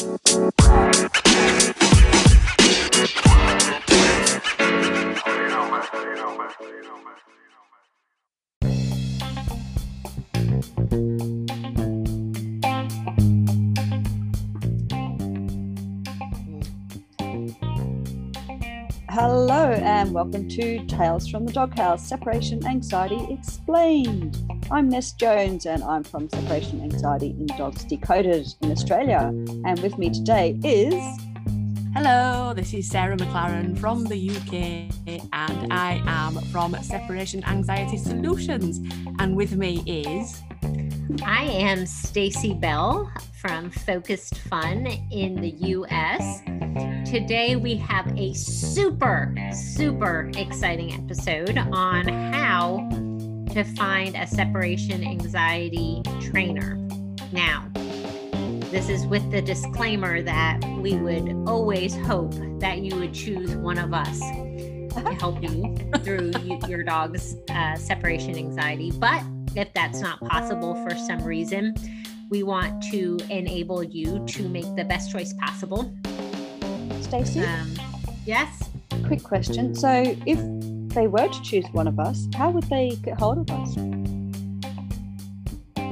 Hello, and welcome to Tales from the Doghouse Separation Anxiety Explained. I'm Ness Jones, and I'm from Separation Anxiety in Dogs Decoded in Australia. And with me today is. Hello, this is Sarah McLaren from the UK, and I am from Separation Anxiety Solutions. And with me is. I am Stacy Bell from Focused Fun in the US. Today we have a super, super exciting episode on how to find a separation anxiety trainer. Now, this is with the disclaimer that we would always hope that you would choose one of us to help you through your dog's uh, separation anxiety. But if that's not possible for some reason, we want to enable you to make the best choice possible. Stacy? Um, yes. Quick question. So, if they were to choose one of us, how would they get hold of us?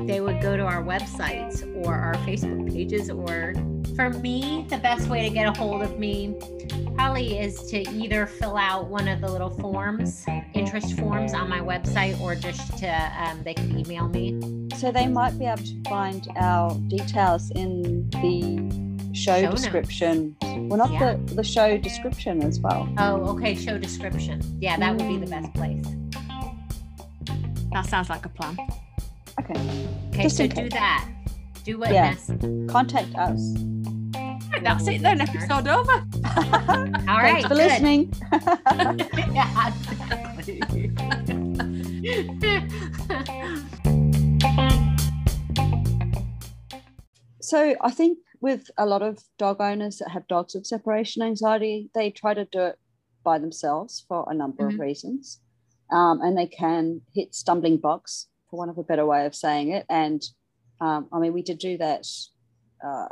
They would go to our websites or our Facebook pages, or for me, the best way to get a hold of me probably is to either fill out one of the little forms, interest forms on my website, or just to um, they can email me. So they might be able to find our details in the show, show description. Notes. Well, not yeah. the, the show description as well. Oh, okay, show description. Yeah, that would be the best place. That sounds like a plan. Okay. Okay, just so do that. Do what? Yeah. Contact us. That's it then. Episode over. All right. Thanks for good. listening. yeah, so I think with a lot of dog owners that have dogs with separation anxiety, they try to do it by themselves for a number mm-hmm. of reasons. Um, and they can hit stumbling blocks, for one of a better way of saying it. And um, I mean, we did do that uh,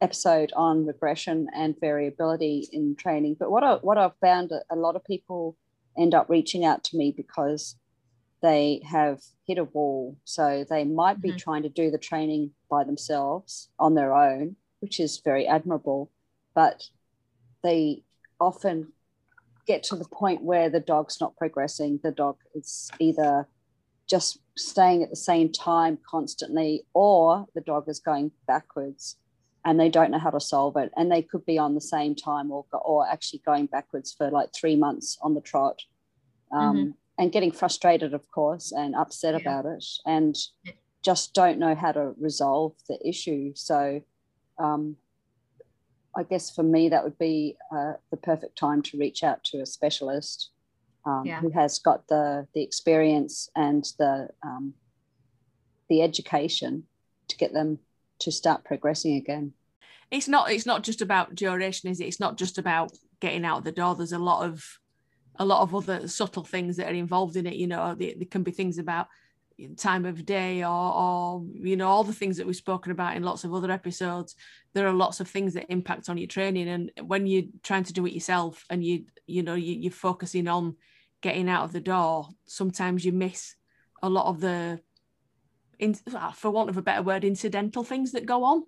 episode on regression and variability in training. But what I what I've found a lot of people end up reaching out to me because they have hit a wall. So they might be mm-hmm. trying to do the training by themselves on their own, which is very admirable, but they often get to the point where the dog's not progressing. The dog is either just staying at the same time constantly, or the dog is going backwards and they don't know how to solve it. And they could be on the same time or, or actually going backwards for like three months on the trot um, mm-hmm. and getting frustrated, of course, and upset yeah. about it and just don't know how to resolve the issue. So, um, I guess for me, that would be uh, the perfect time to reach out to a specialist um, yeah. who has got the the experience and the um, the education to get them to start progressing again it's not it's not just about duration is it it's not just about getting out the door there's a lot of a lot of other subtle things that are involved in it you know there, there can be things about time of day or or you know all the things that we've spoken about in lots of other episodes there are lots of things that impact on your training and when you're trying to do it yourself and you you know you, you're focusing on getting out of the door sometimes you miss a lot of the in, ah, for want of a better word incidental things that go on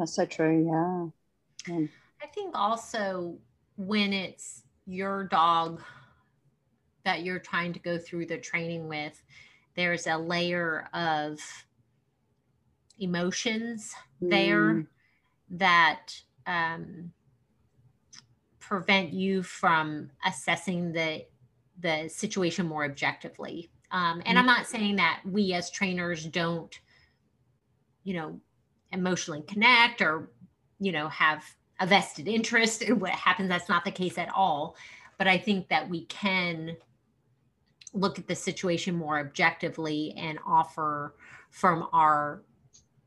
that's so true. Yeah. yeah. I think also when it's your dog that you're trying to go through the training with, there's a layer of emotions mm. there that um, prevent you from assessing the the situation more objectively. Um, and. I'm not saying that we as trainers don't, you know, emotionally connect or you know have a vested interest in what happens that's not the case at all but i think that we can look at the situation more objectively and offer from our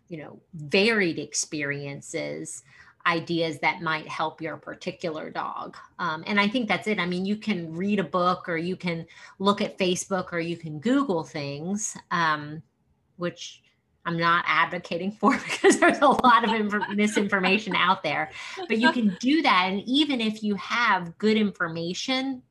you know varied experiences ideas that might help your particular dog um, and i think that's it i mean you can read a book or you can look at facebook or you can google things um, which I'm not advocating for because there's a lot of inf- misinformation out there. But you can do that. And even if you have good information,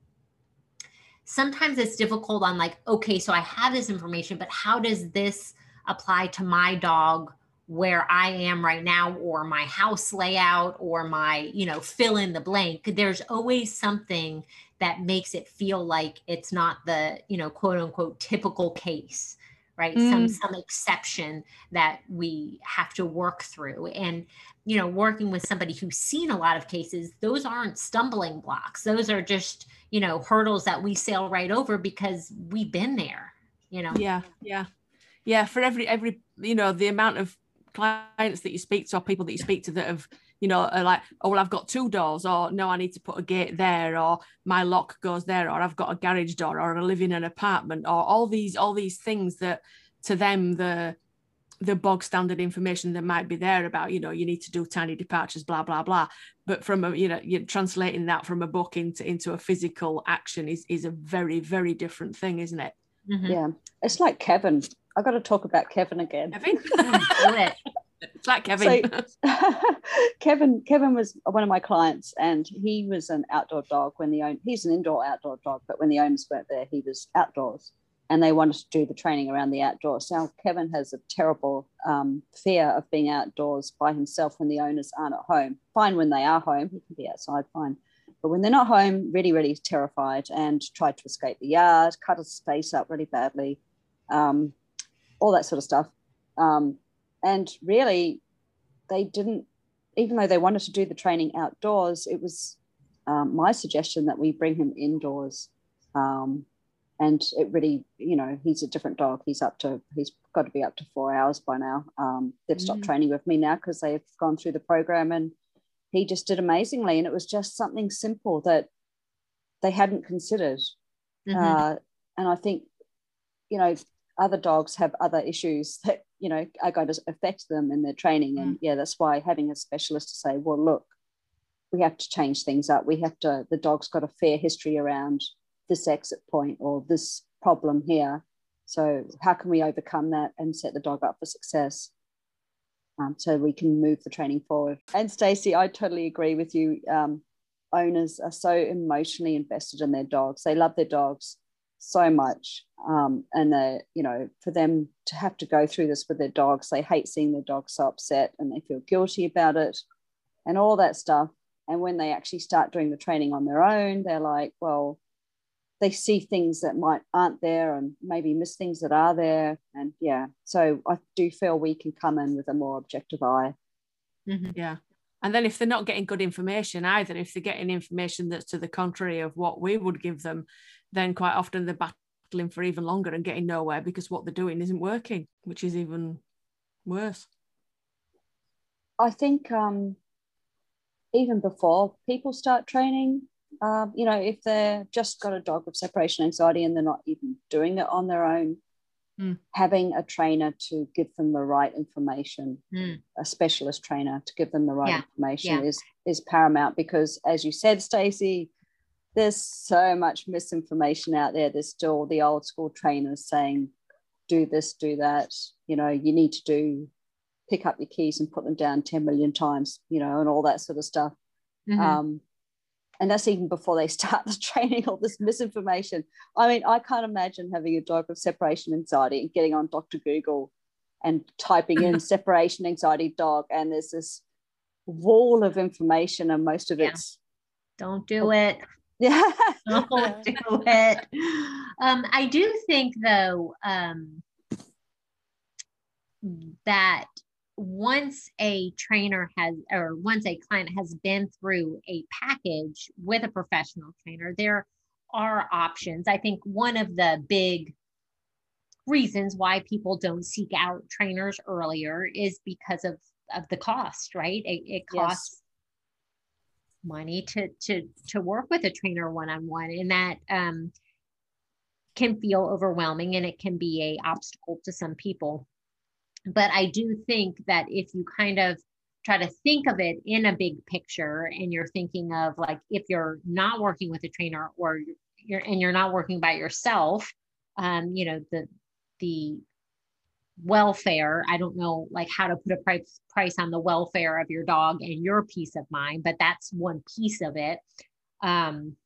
sometimes it's difficult on like, okay, so I have this information, but how does this apply to my dog where I am right now or my house layout or my, you know, fill in the blank? There's always something that makes it feel like it's not the, you know, quote unquote typical case right? Mm. some some exception that we have to work through. And you know working with somebody who's seen a lot of cases those aren't stumbling blocks. Those are just you know hurdles that we sail right over because we've been there you know? Yeah yeah. Yeah for every every you know the amount of clients that you speak to or people that you speak to that have you know, are like, oh, well, I've got two doors, or no, I need to put a gate there, or my lock goes there, or I've got a garage door, or I live in an apartment, or all these, all these things that to them the the bog standard information that might be there about you know you need to do tiny departures blah blah blah. But from a you know you're translating that from a book into into a physical action is is a very very different thing isn't it? Mm-hmm. yeah. It's like kevin. I've got to talk about kevin again. Kevin it's like kevin so, kevin kevin was one of my clients and he was an outdoor dog when the own he's an indoor outdoor dog but when the owners weren't there he was outdoors and they wanted to do the training around the outdoors. Now, Kevin has a terrible um, fear of being outdoors by himself when the owners aren't at home. Fine when they are home, he can be outside, fine. But when they're not home, really, really terrified and tried to escape the yard, cut his face up really badly, um, all that sort of stuff. Um, and really, they didn't, even though they wanted to do the training outdoors, it was um, my suggestion that we bring him indoors. Um, and it really you know he's a different dog he's up to he's got to be up to four hours by now um, they've stopped mm. training with me now because they've gone through the program and he just did amazingly and it was just something simple that they hadn't considered mm-hmm. uh, and i think you know other dogs have other issues that you know are going to affect them in their training and mm. yeah that's why having a specialist to say well look we have to change things up we have to the dog's got a fair history around this exit point or this problem here. So how can we overcome that and set the dog up for success? Um, so we can move the training forward. And Stacey, I totally agree with you. Um, owners are so emotionally invested in their dogs. They love their dogs so much, um, and they, you know, for them to have to go through this with their dogs, they hate seeing their dogs so upset, and they feel guilty about it, and all that stuff. And when they actually start doing the training on their own, they're like, well, they see things that might aren't there and maybe miss things that are there and yeah so i do feel we can come in with a more objective eye mm-hmm. yeah and then if they're not getting good information either if they're getting information that's to the contrary of what we would give them then quite often they're battling for even longer and getting nowhere because what they're doing isn't working which is even worse i think um even before people start training um, you know, if they're just got a dog with separation anxiety and they're not even doing it on their own, mm. having a trainer to give them the right information, mm. a specialist trainer to give them the right yeah. information yeah. is is paramount because, as you said, Stacey, there's so much misinformation out there. There's still the old school trainers saying, "Do this, do that." You know, you need to do pick up your keys and put them down 10 million times, you know, and all that sort of stuff. Mm-hmm. Um, and that's even before they start the training all this misinformation i mean i can't imagine having a dog with separation anxiety and getting on dr google and typing in separation anxiety dog and there's this wall of information and most of yeah. it's don't do it yeah do it. Um, i do think though um, that once a trainer has or once a client has been through a package with a professional trainer there are options. I think one of the big reasons why people don't seek out trainers earlier is because of of the cost right? It, it costs. Money to to to work with a trainer one-on-one and that um can feel overwhelming and it can be a obstacle to some people. But I do think that if you kind of try to think of it in a big picture and you're thinking of like if you're not working with a trainer or you're and you're not working by yourself, um, you know, the the welfare. I don't know like how to put a price price on the welfare of your dog and your peace of mind, but that's one piece of it. Um,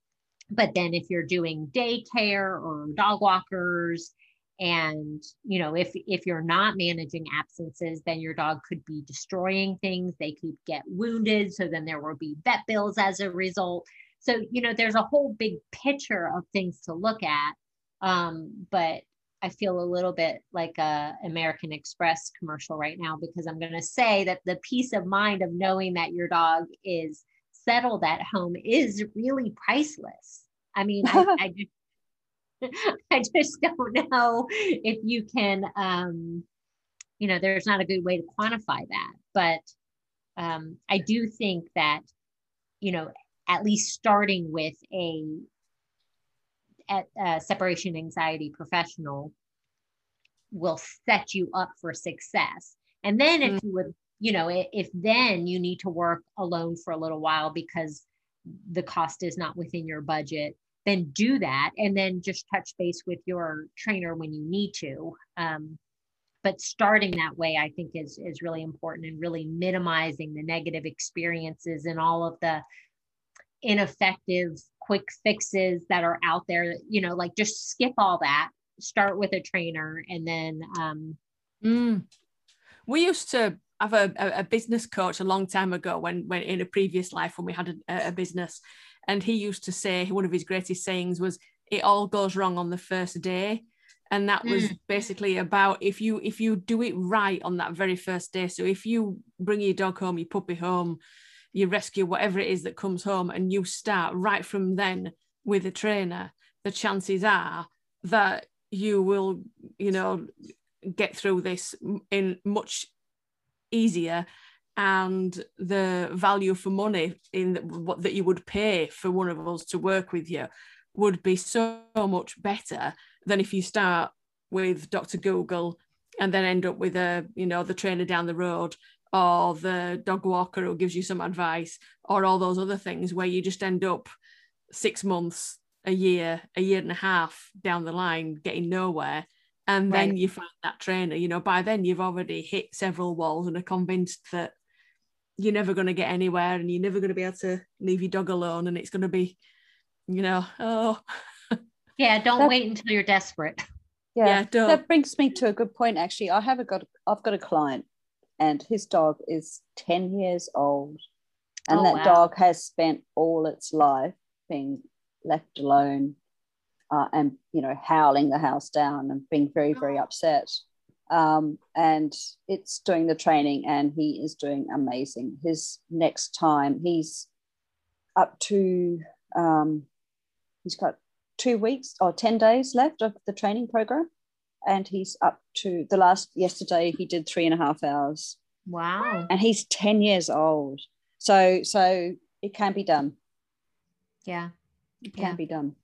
but then if you're doing daycare or dog walkers and you know if if you're not managing absences then your dog could be destroying things they could get wounded so then there will be vet bills as a result so you know there's a whole big picture of things to look at um, but i feel a little bit like a american express commercial right now because i'm going to say that the peace of mind of knowing that your dog is settled at home is really priceless i mean I, I just I just don't know if you can, um, you know, there's not a good way to quantify that. But um, I do think that, you know, at least starting with a, a separation anxiety professional will set you up for success. And then if mm-hmm. you would, you know, if then you need to work alone for a little while because the cost is not within your budget, then do that and then just touch base with your trainer when you need to um, but starting that way i think is is really important and really minimizing the negative experiences and all of the ineffective quick fixes that are out there you know like just skip all that start with a trainer and then um mm. we used to have a, a, business coach a long time ago when when in a previous life when we had a, a business and he used to say one of his greatest sayings was it all goes wrong on the first day and that was mm. basically about if you if you do it right on that very first day so if you bring your dog home your puppy home you rescue whatever it is that comes home and you start right from then with a trainer the chances are that you will you know get through this in much easier and the value for money in what that you would pay for one of us to work with you would be so much better than if you start with Dr. Google and then end up with a you know the trainer down the road or the dog walker who gives you some advice or all those other things where you just end up six months a year a year and a half down the line getting nowhere and then right. you find that trainer. You know by then you've already hit several walls and are convinced that you're never going to get anywhere and you're never going to be able to leave your dog alone and it's going to be you know oh. Yeah don't that, wait until you're desperate. Yeah, yeah that brings me to a good point actually. I have a got i've got a client and his dog is 10 years old and oh, that wow. dog has spent all its life being left alone uh, and you know howling the house down and being very very oh. upset um, and it's doing the training and he is doing amazing his next time he's up to um, he's got two weeks or 10 days left of the training program and he's up to the last yesterday he did three and a half hours. Wow. And he's 10 years old. So so it can be done. Yeah. It can yeah. be done.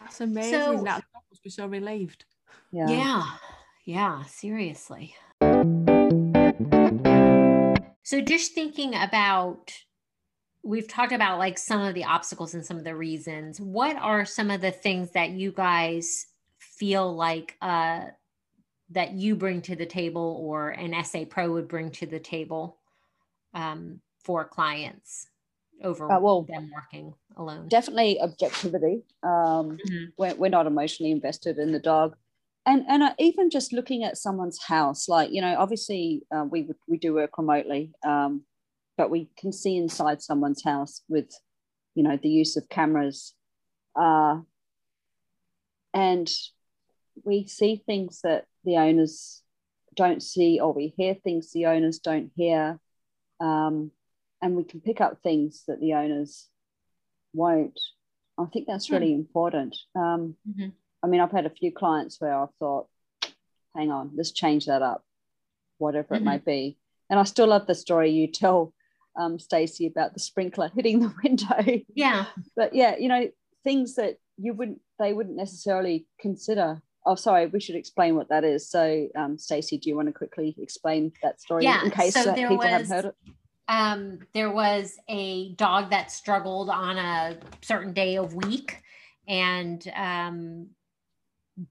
That's amazing so, that must be so relieved. Yeah. Yeah. Yeah, seriously. So just thinking about we've talked about like some of the obstacles and some of the reasons. What are some of the things that you guys feel like uh that you bring to the table or an SA Pro would bring to the table um, for clients over uh, well, them working alone? Definitely objectivity. Um, mm-hmm. we're, we're not emotionally invested in the dog and and even just looking at someone's house like you know obviously uh, we we do work remotely um, but we can see inside someone's house with you know the use of cameras uh, and we see things that the owners don't see or we hear things the owners don't hear um, and we can pick up things that the owners won't i think that's really mm. important um, mm-hmm I mean, I've had a few clients where I've thought, hang on, let's change that up, whatever mm-hmm. it may be. And I still love the story you tell, um, Stacey, about the sprinkler hitting the window. Yeah. but yeah, you know, things that you wouldn't, they wouldn't necessarily consider. Oh, sorry, we should explain what that is. So, um, Stacey, do you want to quickly explain that story yeah, in case so people was, haven't heard it? Um, there was a dog that struggled on a certain day of week and um,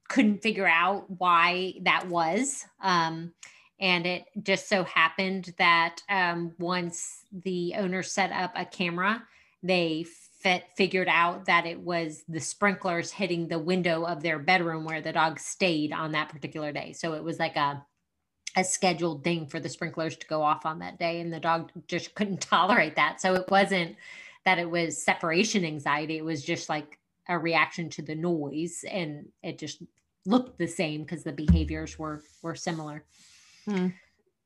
couldn't figure out why that was. Um, and it just so happened that um, once the owner set up a camera, they fit, figured out that it was the sprinklers hitting the window of their bedroom where the dog stayed on that particular day. So it was like a a scheduled thing for the sprinklers to go off on that day and the dog just couldn't tolerate that so it wasn't that it was separation anxiety it was just like a reaction to the noise and it just looked the same because the behaviors were were similar hmm.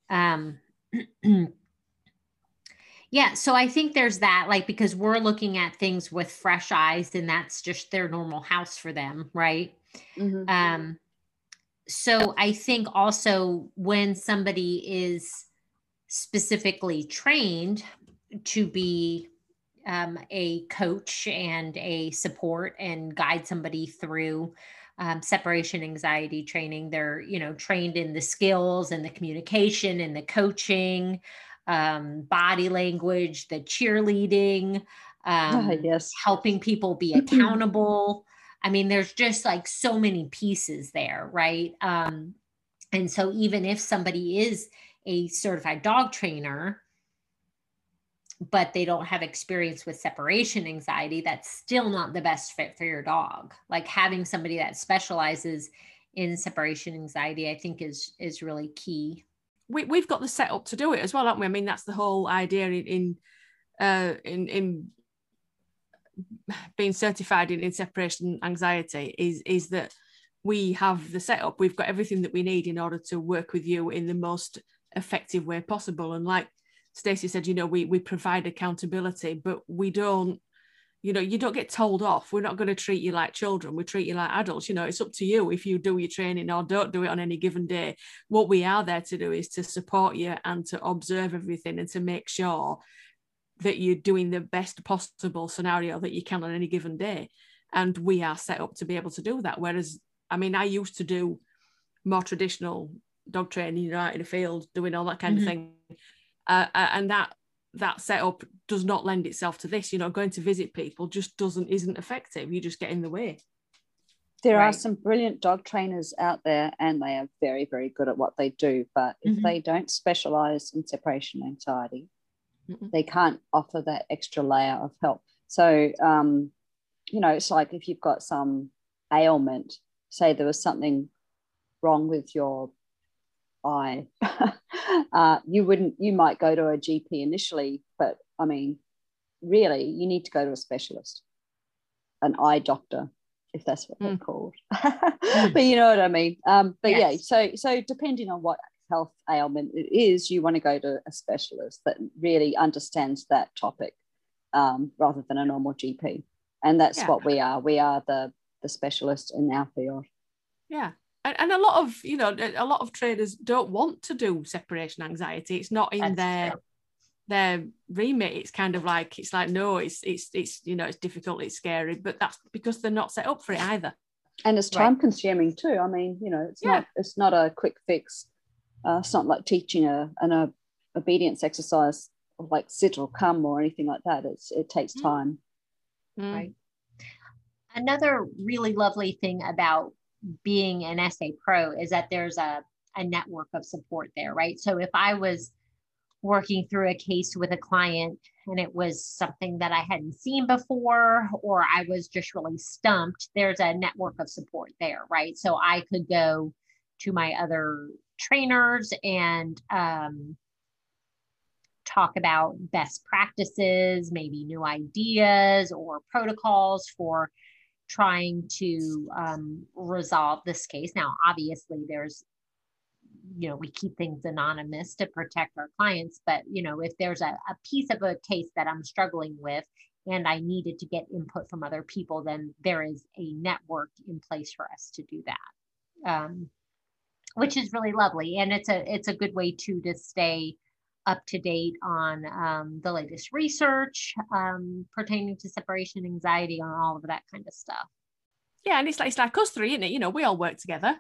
um yeah so i think there's that like because we're looking at things with fresh eyes and that's just their normal house for them right mm-hmm. um so I think also when somebody is specifically trained to be um, a coach and a support and guide somebody through um, separation anxiety training they're you know trained in the skills and the communication and the coaching um, body language the cheerleading um, yes helping people be accountable I mean, there's just like so many pieces there, right? Um, and so even if somebody is a certified dog trainer, but they don't have experience with separation anxiety, that's still not the best fit for your dog. Like having somebody that specializes in separation anxiety, I think is is really key. We, we've got the setup to do it as well, haven't we? I mean, that's the whole idea in in uh, in, in being certified in, in separation anxiety is is that we have the setup we've got everything that we need in order to work with you in the most effective way possible and like Stacey said you know we we provide accountability but we don't you know you don't get told off we're not going to treat you like children we treat you like adults you know it's up to you if you do your training or don't do it on any given day what we are there to do is to support you and to observe everything and to make sure that you're doing the best possible scenario that you can on any given day. And we are set up to be able to do that. Whereas, I mean, I used to do more traditional dog training, you know, out in the field, doing all that kind mm-hmm. of thing. Uh, uh, and that that setup does not lend itself to this. You know, going to visit people just doesn't isn't effective. You just get in the way. There right. are some brilliant dog trainers out there, and they are very, very good at what they do. But if mm-hmm. they don't specialize in separation anxiety, mm they can't offer that extra layer of help. So, um, you know, it's like if you've got some ailment, say there was something wrong with your eye, uh, you wouldn't, you might go to a GP initially, but I mean, really, you need to go to a specialist, an eye doctor, if that's what mm. they're called. but you know what I mean. Um, but yes. yeah, so so depending on what health ailment it is, you want to go to a specialist that really understands that topic um, rather than a normal GP. And that's yeah. what we are. We are the the specialist in our field. Yeah. And, and a lot of you know a lot of traders don't want to do separation anxiety. It's not in that's their true. Their remit. It's kind of like it's like no, it's it's it's you know it's difficult, it's scary, but that's because they're not set up for it either and it's time right. consuming too i mean you know it's yeah. not it's not a quick fix uh, it's not like teaching a, an a, obedience exercise like sit or come or anything like that. It's, it takes mm. time. Mm. Right. Another really lovely thing about being an SA Pro is that there's a, a network of support there, right? So if I was working through a case with a client and it was something that I hadn't seen before, or I was just really stumped, there's a network of support there, right? So I could go to my other trainers and um, talk about best practices, maybe new ideas or protocols for trying to um, resolve this case. Now, obviously, there's you know we keep things anonymous to protect our clients but you know if there's a, a piece of a case that i'm struggling with and i needed to get input from other people then there is a network in place for us to do that um, which is really lovely. And it's a it's a good way too to stay up to date on um, the latest research um, pertaining to separation anxiety and all of that kind of stuff. Yeah, and it's like it's like us three, isn't it? You know, we all work together,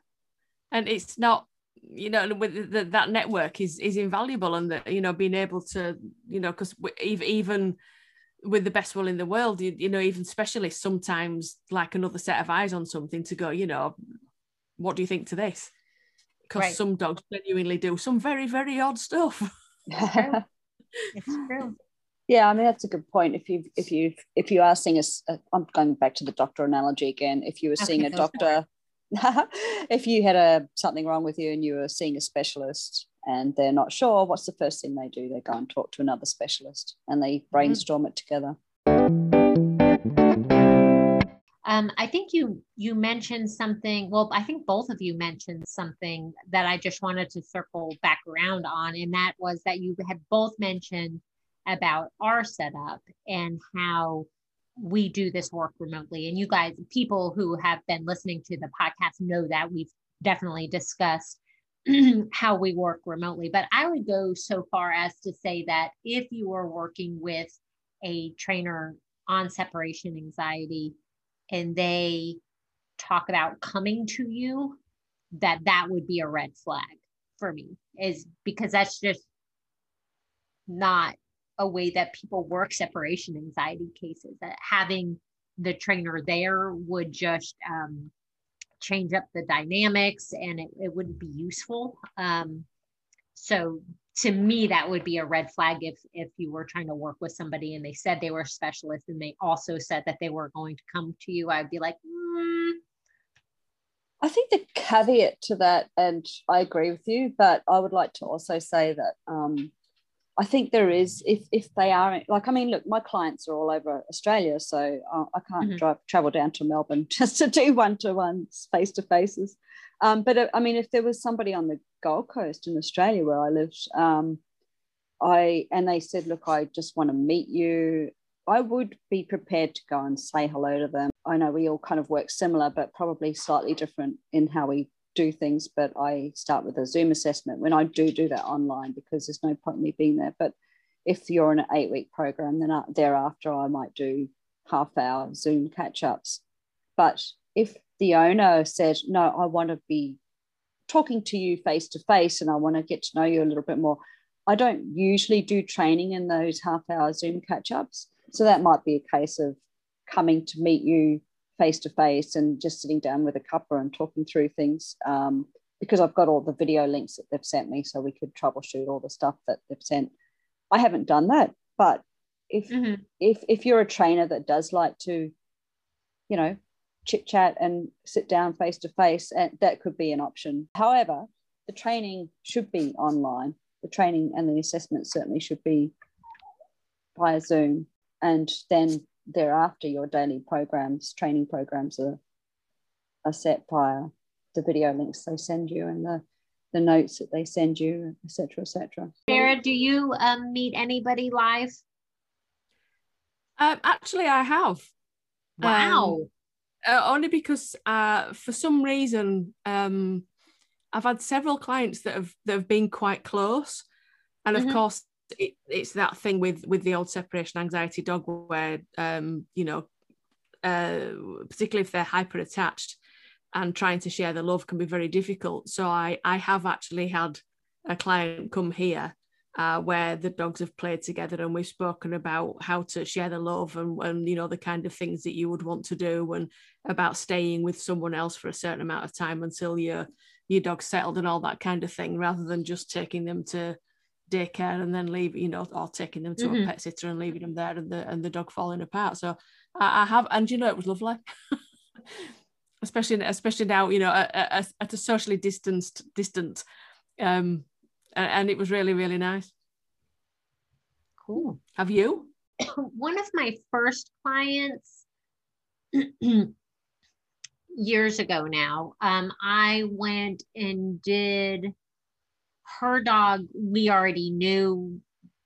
and it's not you know with the, that network is is invaluable and that you know being able to you know because even with the best will in the world you, you know even specialists sometimes like another set of eyes on something to go you know what do you think to this? Because Right. some dogs genuinely do some very, very odd stuff. It's true. Yeah, I mean that's a good point. If you if you if you are seeing a, s- a- I'm going back to the doctor analogy again. If you were seeing a doctor, if you had a something wrong with you and you were seeing a specialist and they're not sure, what's the first thing they do? They go and talk to another specialist and they brainstorm it together. Um, I think you you mentioned something. Well, I think both of you mentioned something that I just wanted to circle back around on, and that was that you had both mentioned about our setup and how we do this work remotely. And you guys, people who have been listening to the podcast, know that we've definitely discussed how we work remotely. But I would go so far as to say that if you are working with a trainer on separation anxiety and they talk about coming to you that that would be a red flag for me is because that's just not a way that people work separation anxiety cases that having the trainer there would just um, change up the dynamics and it, it wouldn't be useful. Um, so to me that would be a red flag if if you were trying to work with somebody and they said they were a specialist and they also said that they were going to come to you i'd be like mm, I think the caveat to that, and I agree with you, but I would like to also say that um, I think there is, if if they are like, I mean, look, my clients are all over Australia, so uh, I can't Mhm. drive travel down to Melbourne just to do one to ones, face to faces. Um, but uh, I mean, if there was somebody on the Gold Coast in Australia where I lived, um, I and they said, look, I just want to meet you. I would be prepared to go and say hello to them. I know we all kind of work similar, but probably slightly different in how we do things. But I start with a Zoom assessment when I do do that online because there's no point in me being there. But if you're in an eight week program, then uh, thereafter I might do half hour Zoom catch ups. But if the owner said, no, I want to be talking to you face to face and I want to get to know you a little bit more, I don't usually do training in those half hour Zoom catch ups. So that might be a case of coming to meet you face to face and just sitting down with a cuppa and talking through things um, because I've got all the video links that they've sent me so we could troubleshoot all the stuff that they've sent. I haven't done that, but if mhm. if if you're a trainer that does like to, you know, chit chat and sit down face to face, and that could be an option. However, the training should be online. The training and the assessment certainly should be via Zoom, and then thereafter, your daily programs, training programs are are set via the video links they send you and the the notes that they send you, etc., etc. sarah do you um, meet anybody live Um, actually, I have. wow uh, only because uh, for some reason um, I've had several clients that have that have been quite close, and of Mhm. course it, it's that thing with with the old separation anxiety dog where um, you know, uh, particularly if they're hyper attached and trying to share the love can be very difficult. So I I have actually had a client come here uh, where the dogs have played together and we've spoken about how to share the love and, and you know the kind of things that you would want to do and about staying with someone else for a certain amount of time until your your dog's settled and all that kind of thing rather than just taking them to daycare and then leave you know or taking them to Mhm. a pet sitter and leaving them there and the and the dog falling apart. So I, I have and you know it was lovely. Especially especially now you know at, at, at a socially distanced distant um and, and it was really really nice. Cool. Have you? One of my first clients years ago now um, i went and did her dog we already knew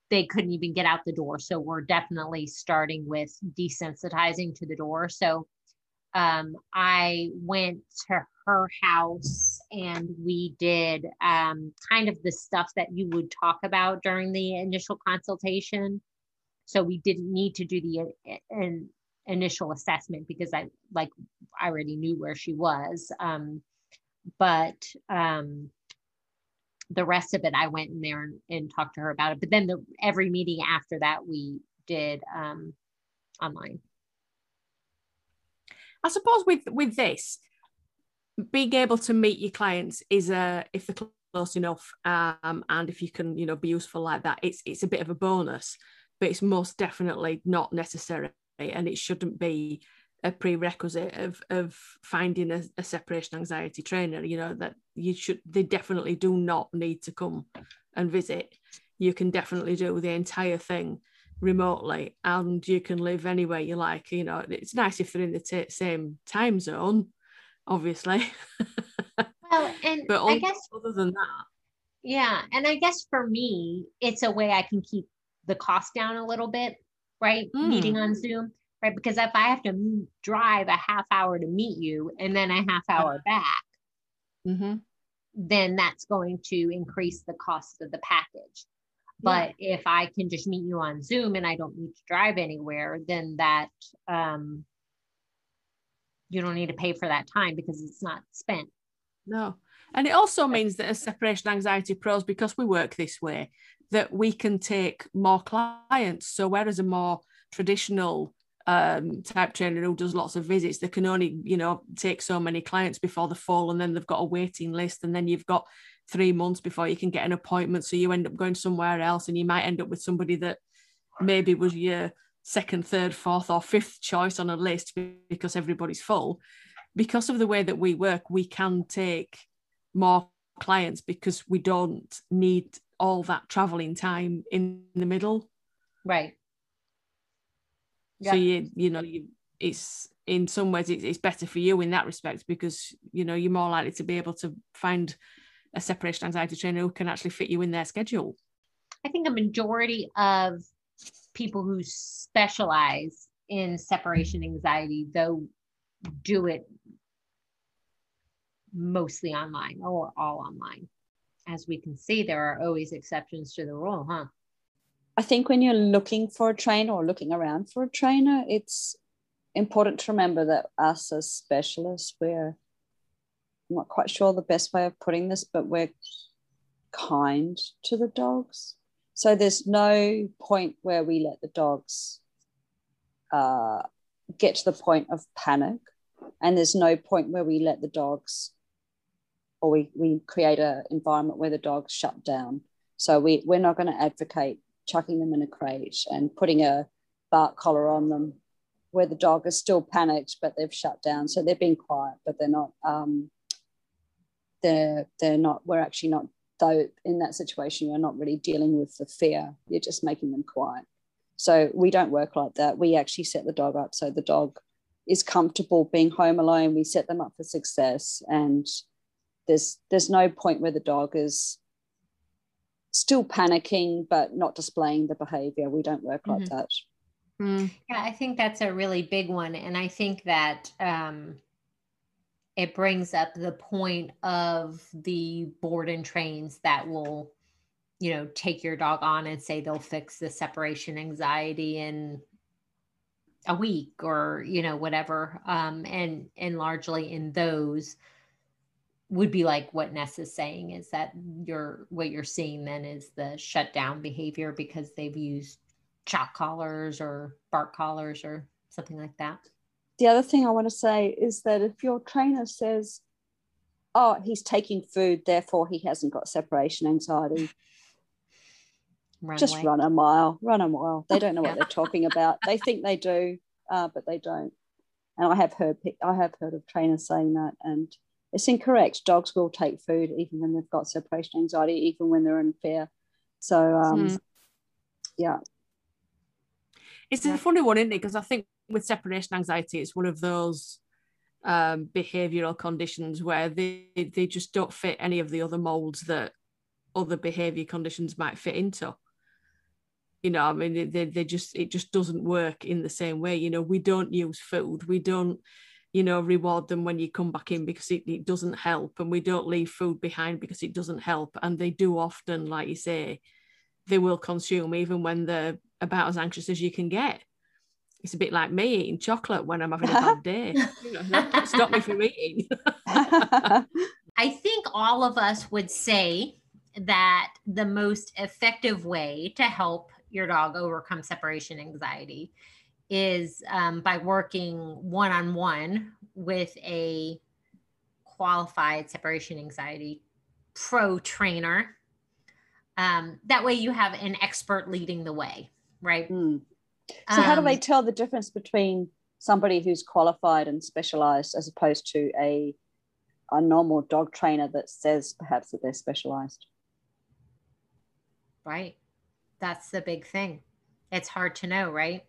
they couldn't even get out the door. So we're definitely starting with desensitizing to the door. So um, i went to her house and we did um, kind of the stuff that you would talk about during the initial consultation. So we didn't need to do the uh, an initial assessment because i like i already knew where she was. Um but um the rest of it i went in there and, and talked to her about it. But then the every meeting after that we did um online. I suppose with with this being able to meet your clients is a if they're close enough um, and if you can you know be useful like that it's it's a bit of a bonus but it's most definitely not necessary and it shouldn't be a prerequisite of of finding a, a, separation anxiety trainer you know that you should they definitely do not need to come and visit. You can definitely do the entire thing remotely and you can live anywhere you like you know it's nice if they're in the t- same time zone obviously. Well and but i guess other than that yeah and i guess for me it's a way i can keep the cost down a little bit right? Mm. meeting on zoom right because if i have to drive a half hour to meet you and then a half hour back mm-hmm. then that's going to increase the cost of the package but yeah. if I can just meet you on Zoom and I don't need to drive anywhere, then that um, you don't need to pay for that time because it's not spent. No. And it also means that as separation anxiety pros, because we work this way, that we can take more clients. So whereas a more traditional um, type trainer who does lots of visits, they can only, you know, take so many clients before the fall, and then they've got a waiting list, and then you've got three months before you can get an appointment. So you end up going somewhere else and you might end up with somebody that maybe was your second, third, fourth, or fifth choice on a list because everybody's full. Because of the way that we work, we can take more clients because we don't need all that traveling time in the middle. Right. So you you know you it's in some ways it's, it's better for you in that respect because you know you're more likely to be able to find a separation anxiety trainer who can actually fit you in their schedule. I think a majority of people who specialize in separation anxiety, though, do it mostly online or all online. As we can see, there are always exceptions to the rule, huh? I think when you're looking for a trainer or looking around for a trainer, it's important to remember that us as specialists, we're I'm not quite sure the best way of putting this, but we're kind to the dogs. So there's no point where we let the dogs uh, get to the point of panic. And there's no point where we let the dogs or we, we create an environment where the dogs shut down. So we, we're not going to advocate chucking them in a crate and putting a bark collar on them where the dog is still panicked, but they've shut down. So they're being quiet, but they're not um, they're they're not we're actually not though in that situation you're not really dealing with the fear. You're just making them quiet. So we don't work like that. We actually set the dog up so the dog is comfortable being home alone. We set them up for success and there's there's no point where the dog is still panicking but not displaying the behavior we don't work mm-hmm. like that mm. yeah i think that's a really big one and i think that um it brings up the point of the board and trains that will you know take your dog on and say they'll fix the separation anxiety in a week or you know whatever um and and largely in those would be like what Ness is saying is that you're what you're seeing then is the shutdown behavior because they've used shock collars or bark collars or something like that the other thing I want to say is that if your trainer says, oh, he's taking food, therefore he hasn't got separation anxiety, run just away. run a mile, run a mile. They don't know what they're talking about. They think they do, uh, but they don't. And I have heard I have heard of trainers saying that, and it's incorrect. Dogs will take food even when they've got separation anxiety, even when they're in fear. So, um, mm. yeah. It's a funny one, isn't it? Because I think with separation anxiety, it's one of those um, behavioral conditions where they they just don't fit any of the other molds that other behavior conditions might fit into. You know, I mean, they, they just it just doesn't work in the same way. You know, we don't use food, we don't, you know, reward them when you come back in because it, it doesn't help, and we don't leave food behind because it doesn't help. And they do often, like you say, they will consume even when they're about as anxious as you can get it's a bit like me eating chocolate when I'm having a bad day. you know, stop me from eating. I think all of us would say that the most effective way to help your dog overcome separation anxiety is um, by working one on one with a qualified separation anxiety pro trainer. Um, that way you have an expert leading the way, right? Mm. So, um, how do they um, tell the difference between somebody who's qualified and specialized as opposed to a, a normal dog trainer that says perhaps that they're specialized? Right. That's the big thing. It's hard to know, right?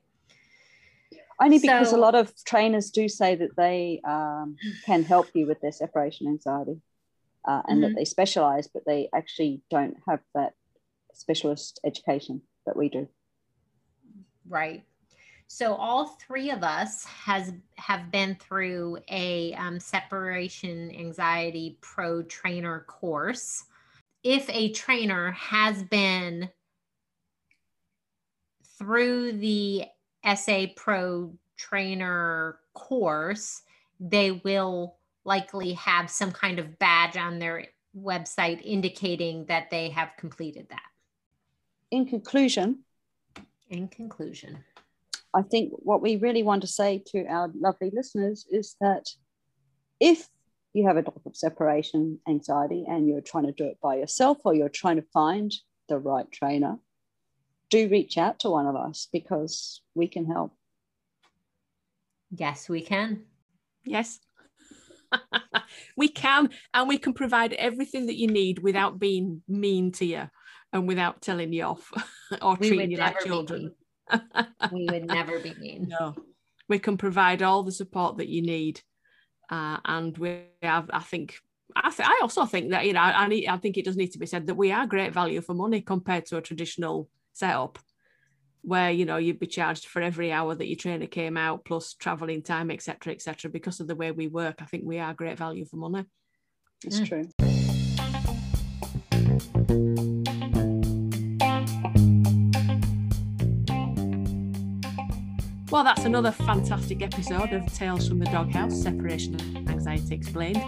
Only because so, a lot of trainers do say that they um, can help you with their separation anxiety uh, and mm-hmm. that they specialize, but they actually don't have that specialist education that we do. Right. So all three of us has have been through a um, separation anxiety pro trainer course. If a trainer has been through the SA Pro trainer course, they will likely have some kind of badge on their website indicating that they have completed that. In conclusion, in conclusion, I think what we really want to say to our lovely listeners is that if you have a dog of separation anxiety and you're trying to do it by yourself or you're trying to find the right trainer, do reach out to one of us because we can help. Yes, we can. Yes. we can, and we can provide everything that you need without being mean to you and without telling you off or we treating you like children. we would never be mean. No, we can provide all the support that you need, uh, and we have. I think. I, th- I also think that you know I, need, I think it does need to be said that we are great value for money compared to a traditional setup where you know you'd be charged for every hour that your trainer came out plus traveling time etc etc because of the way we work i think we are great value for money it's mm. true Well, that's another fantastic episode of Tales from the Doghouse Separation Anxiety Explained.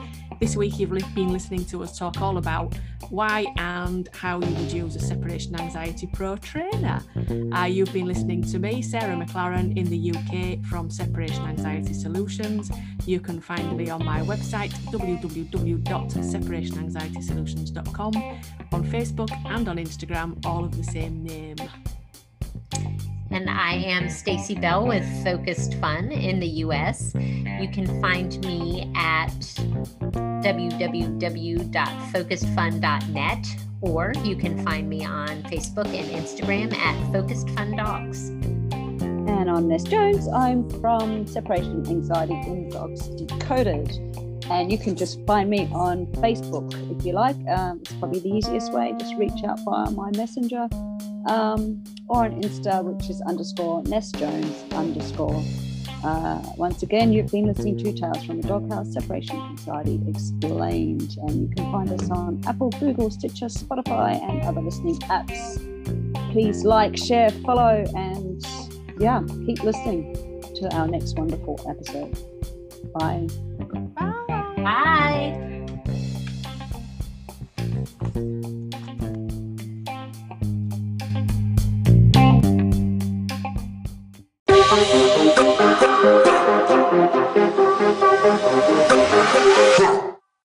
This week, you've been listening to us talk all about why and how you would use a separation anxiety pro trainer. Uh, you've been listening to me, Sarah McLaren, in the UK from Separation Anxiety Solutions. You can find me on my website, www.separationanxietysolutions.com, on Facebook and on Instagram, all of the same name and I am Stacy Bell with Focused Fun in the US. You can find me at www.focusedfun.net or you can find me on Facebook and Instagram at Focused Fun Dogs. And I'm Ness Jones. I'm from Separation Anxiety in Dogs Decoded. And you can just find me on Facebook if you like. Um, it's probably the easiest way. Just reach out via my messenger um, or on Insta, which is underscore Ness Jones underscore. Uh, once again, you've been listening to Tales from the Doghouse Separation Anxiety Explained, and you can find us on Apple, Google, Stitcher, Spotify, and other listening apps. Please like, share, follow, and yeah, keep listening to our next wonderful episode. Bye. Bye. Bye. フフフフフ。